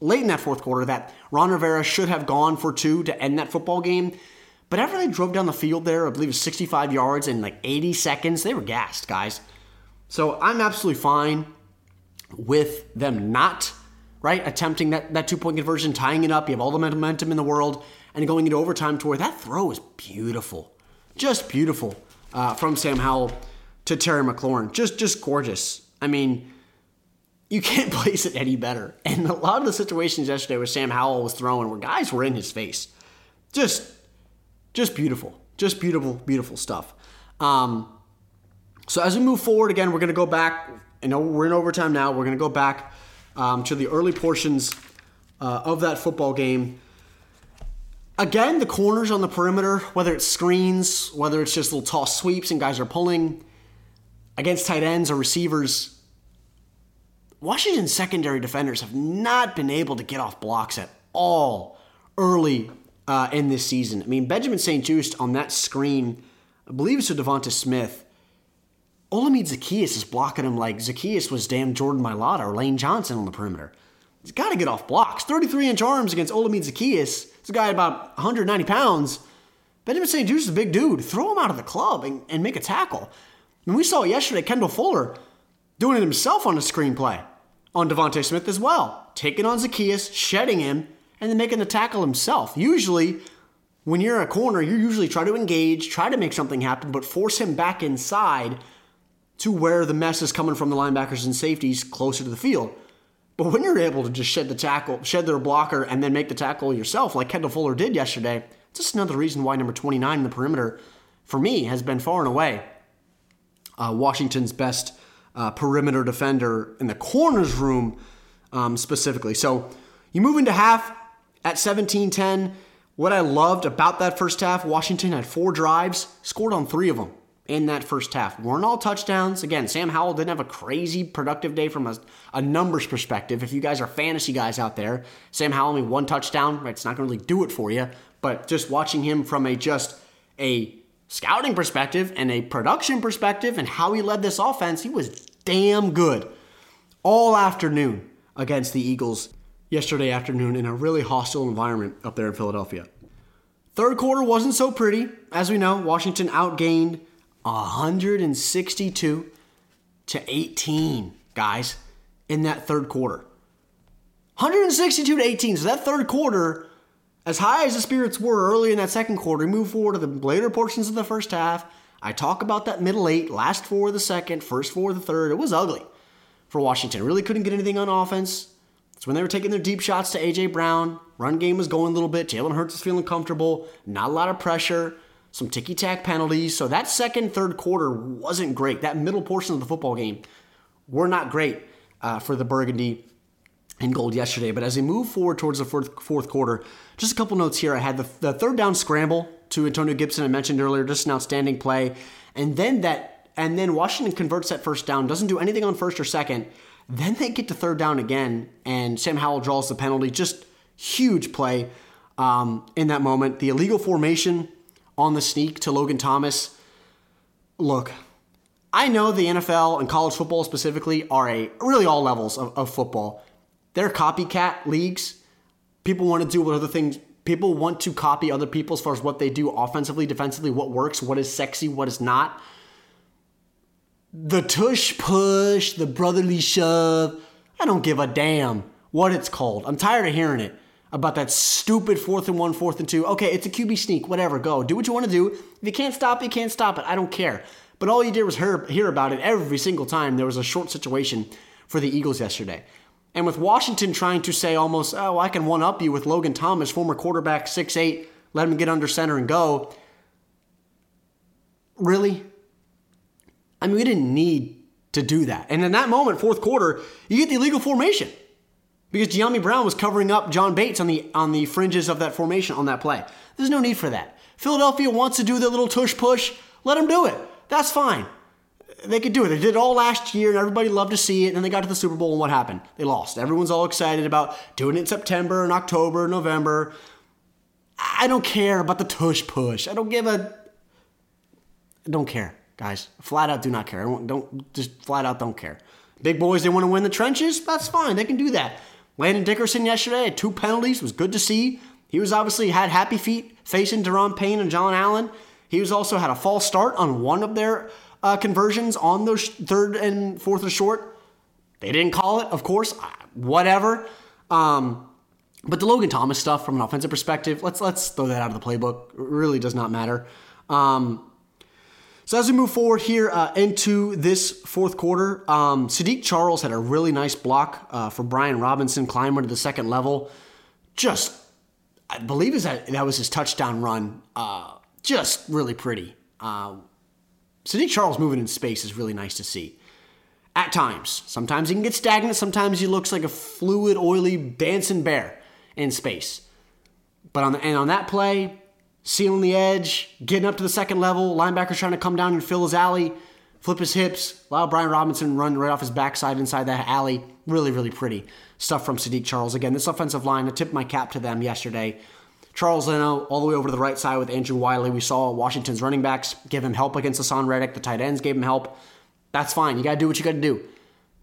late in that fourth quarter that Ron Rivera should have gone for two to end that football game. But after they drove down the field there, I believe it was 65 yards in like 80 seconds, they were gassed, guys. So I'm absolutely fine with them not right attempting that, that two point conversion, tying it up. You have all the momentum in the world and going into overtime to where that throw is beautiful, just beautiful uh, from Sam Howell to Terry McLaurin, just just gorgeous. I mean, you can't place it any better. And a lot of the situations yesterday where Sam Howell was throwing, where guys were in his face, just just beautiful, just beautiful, beautiful stuff. Um, so as we move forward, again, we're going to go back. You know, we're in overtime now. We're going to go back um, to the early portions uh, of that football game. Again, the corners on the perimeter, whether it's screens, whether it's just little toss sweeps and guys are pulling against tight ends or receivers, Washington's secondary defenders have not been able to get off blocks at all early uh, in this season. I mean, Benjamin St-Juste on that screen, I believe it's to DeVonta Smith. Olamide Zaccheaus is blocking him like Zaccheaus was damn Jordan Mailata or Lane Johnson on the perimeter. He's got to get off blocks. 33 inch arms against Olamide Zaccheaus. This guy about 190 pounds. Benjamin St-Juste is a big dude. Throw him out of the club and, and make a tackle. And we saw yesterday Kendall Fuller doing it himself on a screenplay on DeVonta Smith as well. Taking on Zaccheaus, shedding him, and then making the tackle himself. Usually, when you're a corner, you usually try to engage, try to make something happen, but force him back inside to where the mess is coming from the linebackers and safeties closer to the field. But when you're able to just shed the tackle, shed their blocker, and then make the tackle yourself, like Kendall Fuller did yesterday, it's just another reason why number 29 in the perimeter, for me, has been far and away uh, Washington's best uh, perimeter defender in the corners room um, specifically. So you move into half at 17 10. What I loved about that first half, Washington had four drives, scored on three of them in that first half. Weren't all touchdowns. Again, Sam Howell didn't have a crazy productive day from a, a numbers perspective. If you guys are fantasy guys out there, Sam Howell, mean, one touchdown, right, it's not going to really do it for you. But just watching him from a just a scouting perspective and a production perspective and how he led this offense, he was damn good all afternoon against the Eagles yesterday afternoon in a really hostile environment up there in Philadelphia. Third quarter wasn't so pretty. As we know, Washington outgained 162 to 18, guys, in that third quarter. 162 to 18. So that third quarter, as high as the spirits were early in that second quarter, we move forward to the later portions of the first half. I talk about that middle eight, last four of the second, first four of the third. It was ugly for Washington. Really couldn't get anything on offense. It's when they were taking their deep shots to A.J. Brown. Run game was going a little bit. Jalen Hurts was feeling comfortable. Not a lot of pressure. Some ticky tack penalties. So that second, third quarter wasn't great. That middle portion of the football game were not great uh, for the Burgundy and gold yesterday. But as they move forward towards the fourth, fourth quarter, just a couple notes here. I had the, the third down scramble to Antonio Gibson. I mentioned earlier, just an outstanding play, and then that, and then Washington converts that first down. Doesn't do anything on first or second. Then they get to third down again, and Sam Howell draws the penalty. Just huge play um, in that moment. The illegal formation on the sneak to Logan Thomas. Look, I know the NFL and college football specifically are a really all levels of, of football. They're copycat leagues. People want to do what other things. People want to copy other people as far as what they do offensively, defensively, what works, what is sexy, what is not. The tush push, the brotherly shove. I don't give a damn what it's called. I'm tired of hearing it about that stupid fourth and one, fourth and two. Okay, it's a QB sneak, whatever. Go do what you want to do. If you can't stop it, you can't stop it. I don't care. But all you did was hear, hear about it every single time there was a short situation for the Eagles yesterday. And with Washington trying to say almost, oh, I can one up you with Logan Thomas, former quarterback, six eight, let him get under center and go. Really? I mean, we didn't need to do that. And in that moment, fourth quarter, you get the illegal formation because Dyami Brown was covering up John Bates on the on the fringes of that formation on that play. There's no need for that. Philadelphia wants to do the little tush push. Let them do it. That's fine. They could do it. They did it all last year, and everybody loved to see it. And then they got to the Super Bowl, and what happened? They lost. Everyone's all excited about doing it in September and October, November. I don't care about the tush push. I don't give a. I don't care, guys. Flat out, do not care. Don't just flat out don't care. Big boys, they want to win the trenches. That's fine. They can do that. Landon Dickerson yesterday had two penalties. Was good to see. He was obviously had happy feet facing Daron Payne and John Allen. He was also had a false start on one of their uh, conversions on those third and fourth or short. They didn't call it, of course. Whatever. Um, but the Logan Thomas stuff from an offensive perspective, let's let's throw that out of the playbook. It really does not matter. Um, so as we move forward here uh, into this fourth quarter, um, Saahdiq Charles had a really nice block uh, for Brian Robinson, climber to the second level. Just, I believe is that that was his touchdown run. Uh, just really pretty. Uh, Saahdiq Charles moving in space is really nice to see. At times, sometimes he can get stagnant. Sometimes he looks like a fluid, oily dancing bear in space. But on the, and on that play, sealing the edge, getting up to the second level, Linebackers trying to come down and fill his alley, flip his hips, allow Brian Robinson run right off his backside inside that alley. Really, really pretty stuff from Saahdiq Charles. Again, this offensive line, I tipped my cap to them yesterday. Charles Leno all the way over to the right side with Andrew Wylie. We saw Washington's running backs give him help against Haason Reddick. The tight ends gave him help. That's fine. You got to do what you got to do.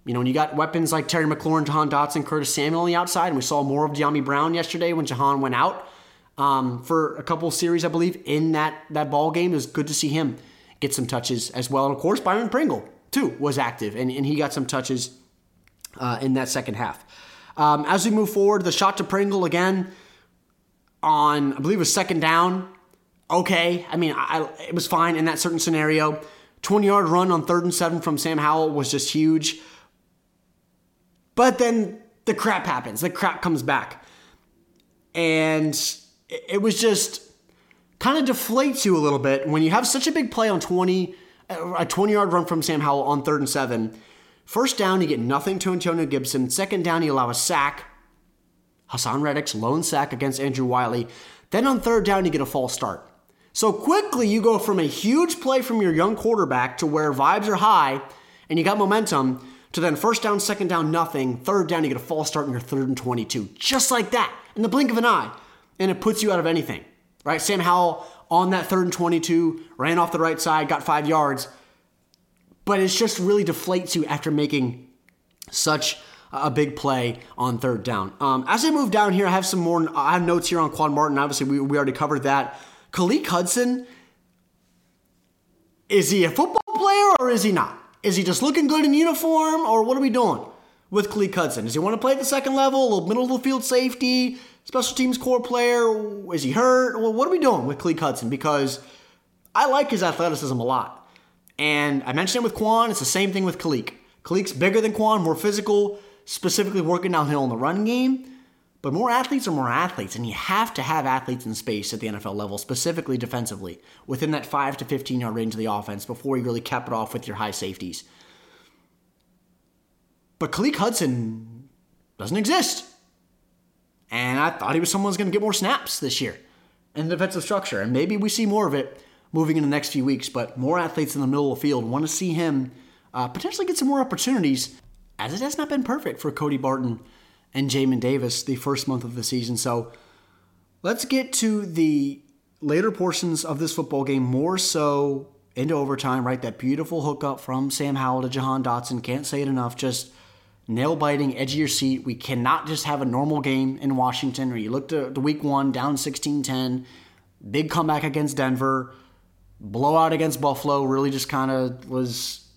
You know, when you got weapons like Terry McLaurin, Jahan Dotson, Curtis Samuel on the outside, and we saw more of Dyami Brown yesterday when Jahan went out um, for a couple series, I believe, in that, that ball game. It was good to see him get some touches as well. And of course, Byron Pringle, too, was active, and, and he got some touches uh, in that second half. Um, as we move forward, the shot to Pringle again on, I believe it was second down. Okay. I mean, I, it was fine in that certain scenario. 20 yard run on third and seven from Sam Howell was just huge. But then the crap happens. The crap comes back. And it was just kind of deflates you a little bit when you have such a big play on 20, uh, a 20 yard run from Sam Howell on third and seven. First down, you get nothing to Antonio Gibson. Second down, you allow a sack. Haason Reddick's lone sack against Andrew Wylie. Then on third down, you get a false start. So quickly, you go from a huge play from your young quarterback to where vibes are high and you got momentum to then first down, second down, nothing. Third down, you get a false start in your third and 22. Just like that, in the blink of an eye. And it puts you out of anything, right? Sam Howell on that third and 22 ran off the right side, got five yards. But it just really deflates you after making such a big play on third down. Um, as I move down here, I have some more. I have notes here on Quan Martin. Obviously, we, we already covered that. Khaleke Hudson, is he a football player or is he not? Is he just looking good in uniform or what are we doing? with Khaleke Hudson? Does he want to play at the second level, a little middle of the field safety, special teams core player? Is he hurt? Well, what are we doing with Khaleke Hudson? Because I like his athleticism a lot. And I mentioned it with Quan. It's the same thing with Khaleke. Khaleke's bigger than Quan, more physical, specifically working downhill in the run game. But more athletes are more athletes, and you have to have athletes in space at the NFL level, specifically defensively, within that 5 to 15 yard range of the offense before you really cap it off with your high safeties. But Khaleke Hudson doesn't exist. And I thought he was someone who's going to get more snaps this year in the defensive structure. And maybe we see more of it moving in the next few weeks. But more athletes in the middle of the field want to see him uh, potentially get some more opportunities, as it has not been perfect for Cody Barton and Jamin Davis the first month of the season. So let's get to the later portions of this football game, more so into overtime, right? That beautiful hookup from Sam Howell to Jahan Dotson. Can't say it enough. Just nail biting, edge of your seat. We cannot just have a normal game in Washington where you look to the week one down 16 10, big comeback against Denver, blowout against Buffalo, really just kind of was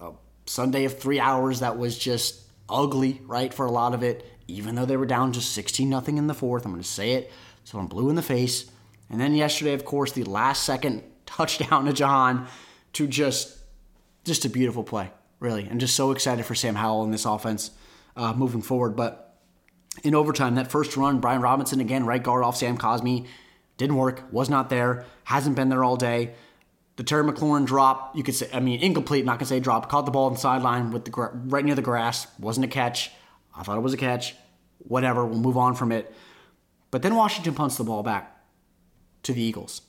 a Sunday of three hours that was just ugly, right, for a lot of it, even though they were down just 16 nothing in the fourth. I'm going to say it, so I'm blue in the face. And then yesterday, of course, the last second touchdown to Jahan to just just a beautiful play really, and just so excited for Sam Howell in this offense uh, moving forward. But in overtime, that first run, Brian Robinson again, right guard off Sam Cosmi, didn't work, was not there, hasn't been there all day. The Terry McLaurin drop, you could say, I mean, incomplete, not gonna say drop, caught the ball on the sideline with the right near the grass, wasn't a catch. I thought it was a catch. Whatever, we'll move on from it. But then Washington punts the ball back to the Eagles.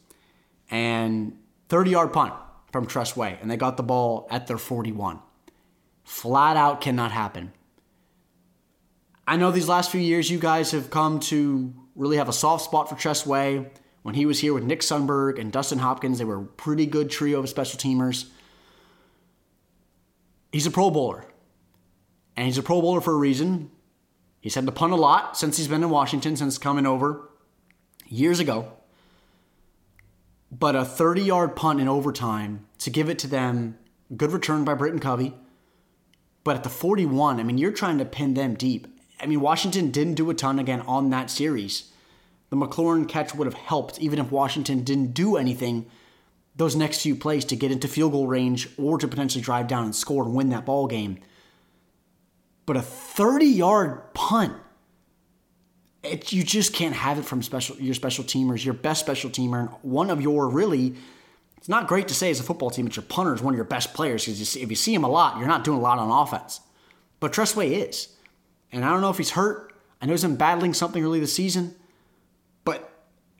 And 30 yard punt from Tress Way, and they got the ball at their 41. Flat out cannot happen. I know these last few years you guys have come to really have a soft spot for Tress Way. When he was here with Nick Sundberg and Dustin Hopkins, they were a pretty good trio of special teamers. He's a Pro Bowler. And he's a Pro Bowler for a reason. He's had to punt a lot since he's been in Washington, since coming over years ago. But a 30 yard punt in overtime to give it to them, good return by Britton Covey but at the 41, I mean, you're trying to pin them deep. I mean, Washington didn't do a ton again on that series. The McLaurin catch would have helped, even if Washington didn't do anything those next few plays to get into field goal range or to potentially drive down and score and win that ball game. But a 30 yard punt, it, you just can't have it from special your special teamers, your best special teamer, and one of your really it's not great to say as a football team that your punter is one of your best players because if you see him a lot, you're not doing a lot on offense. But Tress Way is. And I don't know if he's hurt. I know he's been battling something early this season. But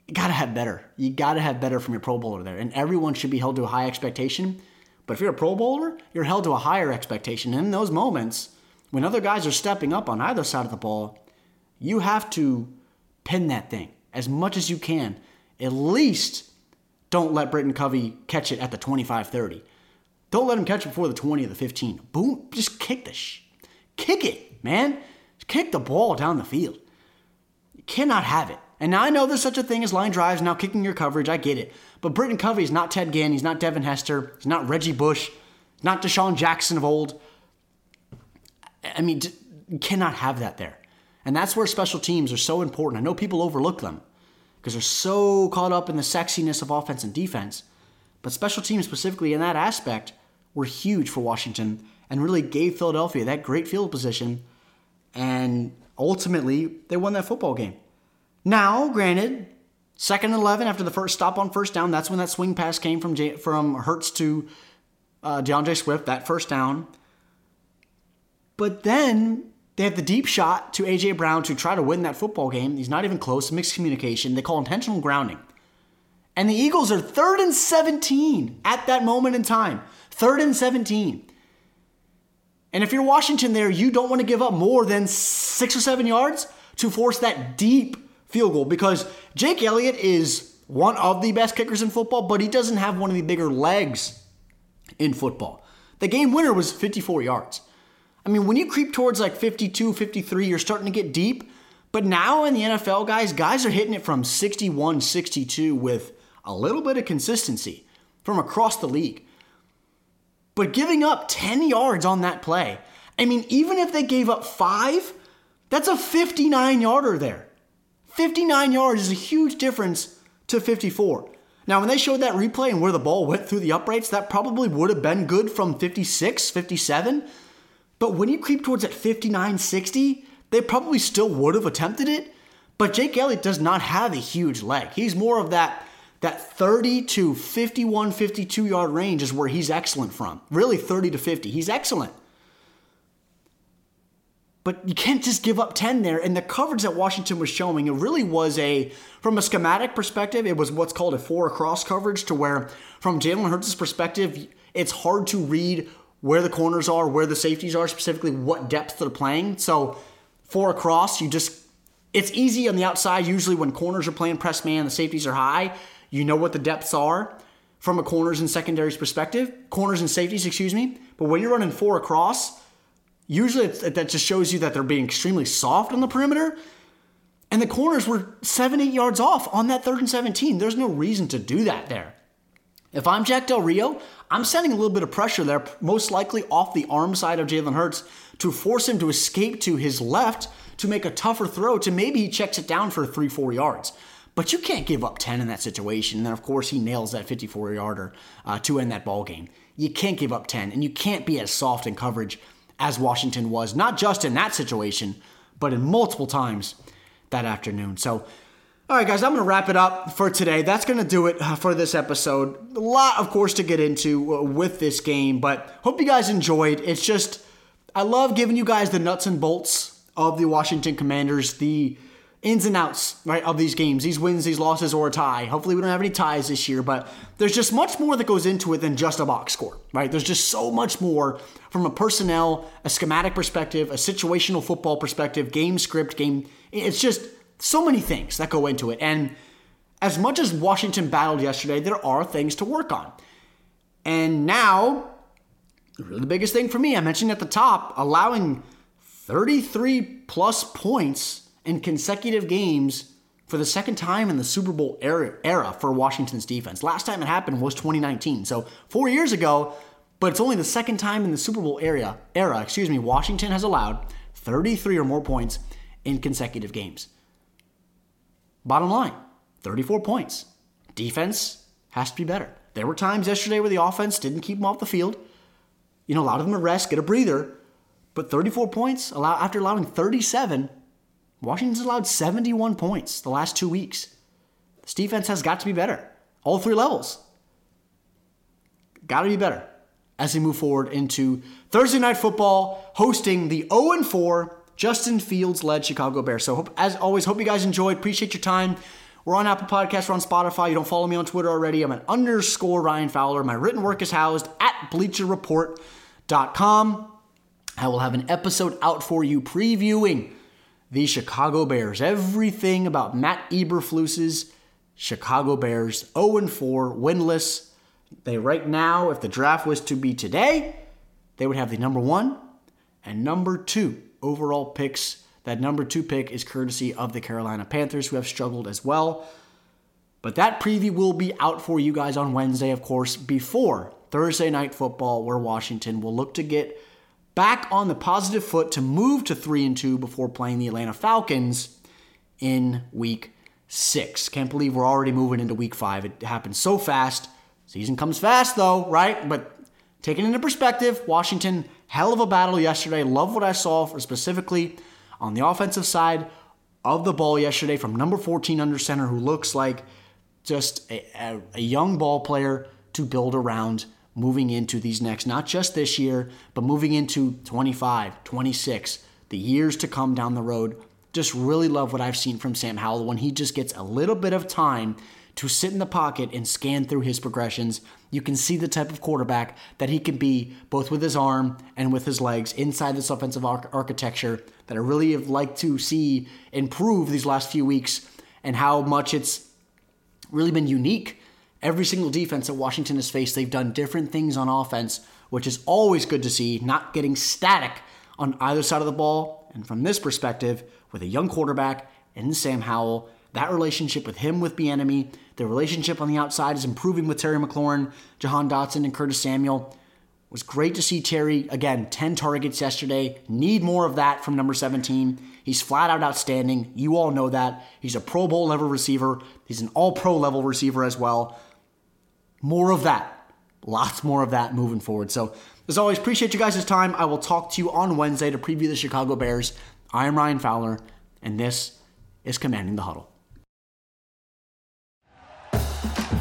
you got to have better. You got to have better from your Pro Bowler there. And everyone should be held to a high expectation. But if you're a Pro Bowler, you're held to a higher expectation. And in those moments, when other guys are stepping up on either side of the ball, you have to pin that thing as much as you can. At least don't let Britton Covey catch it at the 25 30. Don't let him catch it before the 20 or the 15. Boom, just kick the sh- kick it, man. Just kick the ball down the field. You cannot have it. And now I know there's such a thing as line drives, now kicking your coverage, I get it. But Britton Covey is not Ted Ginn, he's not Devin Hester, he's not Reggie Bush, he's not DeSean Jackson of old. I mean, you cannot have that there. And that's where special teams are so important. I know people overlook them because they're so caught up in the sexiness of offense and defense. But special teams, specifically in that aspect, were huge for Washington and really gave Philadelphia that great field position. And ultimately, they won that football game. Now, granted, second and 11 after the first stop on first down, that's when that swing pass came from, J- from Hurts to uh, D'Andre Swift, that first down. But then they have the deep shot to A.J. Brown to try to win that football game. He's not even close, mixed communication. They call intentional grounding. And the Eagles are third and 17 at that moment in time. Third and 17. And if you're Washington there, you don't want to give up more than six or seven yards to force that deep field goal because Jake Elliott is one of the best kickers in football, but he doesn't have one of the bigger legs in football. The game winner was 54 yards. I mean, when you creep towards like 52, 53, you're starting to get deep. But now in the NFL, guys, guys are hitting it from 61, 62 with a little bit of consistency from across the league. But giving up 10 yards on that play I mean, even if they gave up five, that's a 59 yarder there. 59 yards is a huge difference to 54. Now, when they showed that replay and where the ball went through the uprights, that probably would have been good from 56, 57. But when you creep towards that 59, 60, they probably still would have attempted it. But Jake Elliott does not have a huge leg. He's more of that that 30 to 51, 52 yard range is where he's excellent from. Really 30 to 50. He's excellent. But you can't just give up 10 there. And the coverage that Washington was showing, it really was a, from a schematic perspective, it was what's called a four across coverage, to where, from Jalen Hurts' perspective, it's hard to read where the corners are, where the safeties are, specifically what depth they're playing. So, four across, you just, it's easy on the outside. Usually, when corners are playing press man, the safeties are high. You know what the depths are from a corners and secondaries perspective, corners and safeties, excuse me. But when you're running four across, usually that just shows you that they're being extremely soft on the perimeter. And the corners were seven, eight yards off on that third and 17. There's no reason to do that there. If I'm Jack Del Rio, I'm sending a little bit of pressure there, most likely off the arm side of Jalen Hurts, to force him to escape to his left to make a tougher throw to maybe he checks it down for three, four yards. But you can't give up 10 in that situation. And then, of course, he nails that 54 yarder uh, to end that ball game. You can't give up 10, and you can't be as soft in coverage as Washington was, not just in that situation, but in multiple times that afternoon. So, all right, guys, I'm going to wrap it up for today. That's going to do it uh, for this episode. A lot, of course, to get into uh, with this game, but hope you guys enjoyed. It's just, I love giving you guys the nuts and bolts of the Washington Commanders, the ins and outs, right, of these games, these wins, these losses, or a tie. Hopefully, we don't have any ties this year, but there's just much more that goes into it than just a box score, right? There's just so much more from a personnel, a schematic perspective, a situational football perspective, game script, game. It's just so many things that go into it. And as much as Washington battled yesterday, there are things to work on. And now, really the biggest thing for me, I mentioned at the top, allowing 33 plus points in consecutive games for the second time in the Super Bowl era, era for Washington's defense. Last time it happened was 2019, so four years ago, but it's only the second time in the Super Bowl era, era, excuse me, Washington has allowed 33 or more points in consecutive games. Bottom line, 34 points. Defense has to be better. There were times yesterday where the offense didn't keep them off the field. You know, a lot of them a rest, get a breather. But 34 points allow, after allowing 37 Washington's allowed 71 points the last two weeks. This defense has got to be better. All three levels. Got to be better as we move forward into Thursday night football, hosting the 0 4 Justin Fields led Chicago Bears. So, hope, as always, hope you guys enjoyed. Appreciate your time. We're on Apple Podcasts, we're on Spotify. You don't follow me on Twitter already. I'm an underscore Ryan Fowler. My written work is housed at bleacherreport.com. I will have an episode out for you previewing the Chicago Bears. Everything about Matt Eberflus's Chicago Bears 0 4, winless. They right now, if the draft was to be today, they would have the number one and number two overall picks. That number two pick is courtesy of the Carolina Panthers, who have struggled as well. But that preview will be out for you guys on Wednesday, of course, before Thursday night football, where Washington will look to get back on the positive foot to move to 3 and 2 before playing the Atlanta Falcons in week 6. Can't believe we're already moving into week 5. It happened so fast. Season comes fast though, right? But taking into perspective, Washington hell of a battle yesterday. Love what I saw for specifically on the offensive side of the ball yesterday from number 14 under center who looks like just a, a, a young ball player to build around moving into these next, not just this year, but moving into 25, 26, the years to come down the road. Just really love what I've seen from Sam Howell when he just gets a little bit of time to sit in the pocket and scan through his progressions. You can see the type of quarterback that he can be, both with his arm and with his legs, inside this offensive architecture that I really have liked to see improve these last few weeks and how much it's really been unique every single defense that Washington has faced, they've done different things on offense, which is always good to see, not getting static on either side of the ball. And from this perspective, with a young quarterback and Sam Howell, that relationship with him with Bieniemy, the relationship on the outside is improving with Terry McLaurin, Jahan Dotson, and Curtis Samuel. was great to see Terry again, 10 targets yesterday. Need more of that from number 17. He's flat out outstanding. You all know that. He's a Pro Bowl level receiver. He's an all pro level receiver as well. More of that. Lots more of that moving forward. So, as always, appreciate you guys' time. I will talk to you on Wednesday to preview the Chicago Bears. I am Ryan Fowler, and this is Commanding the Huddle.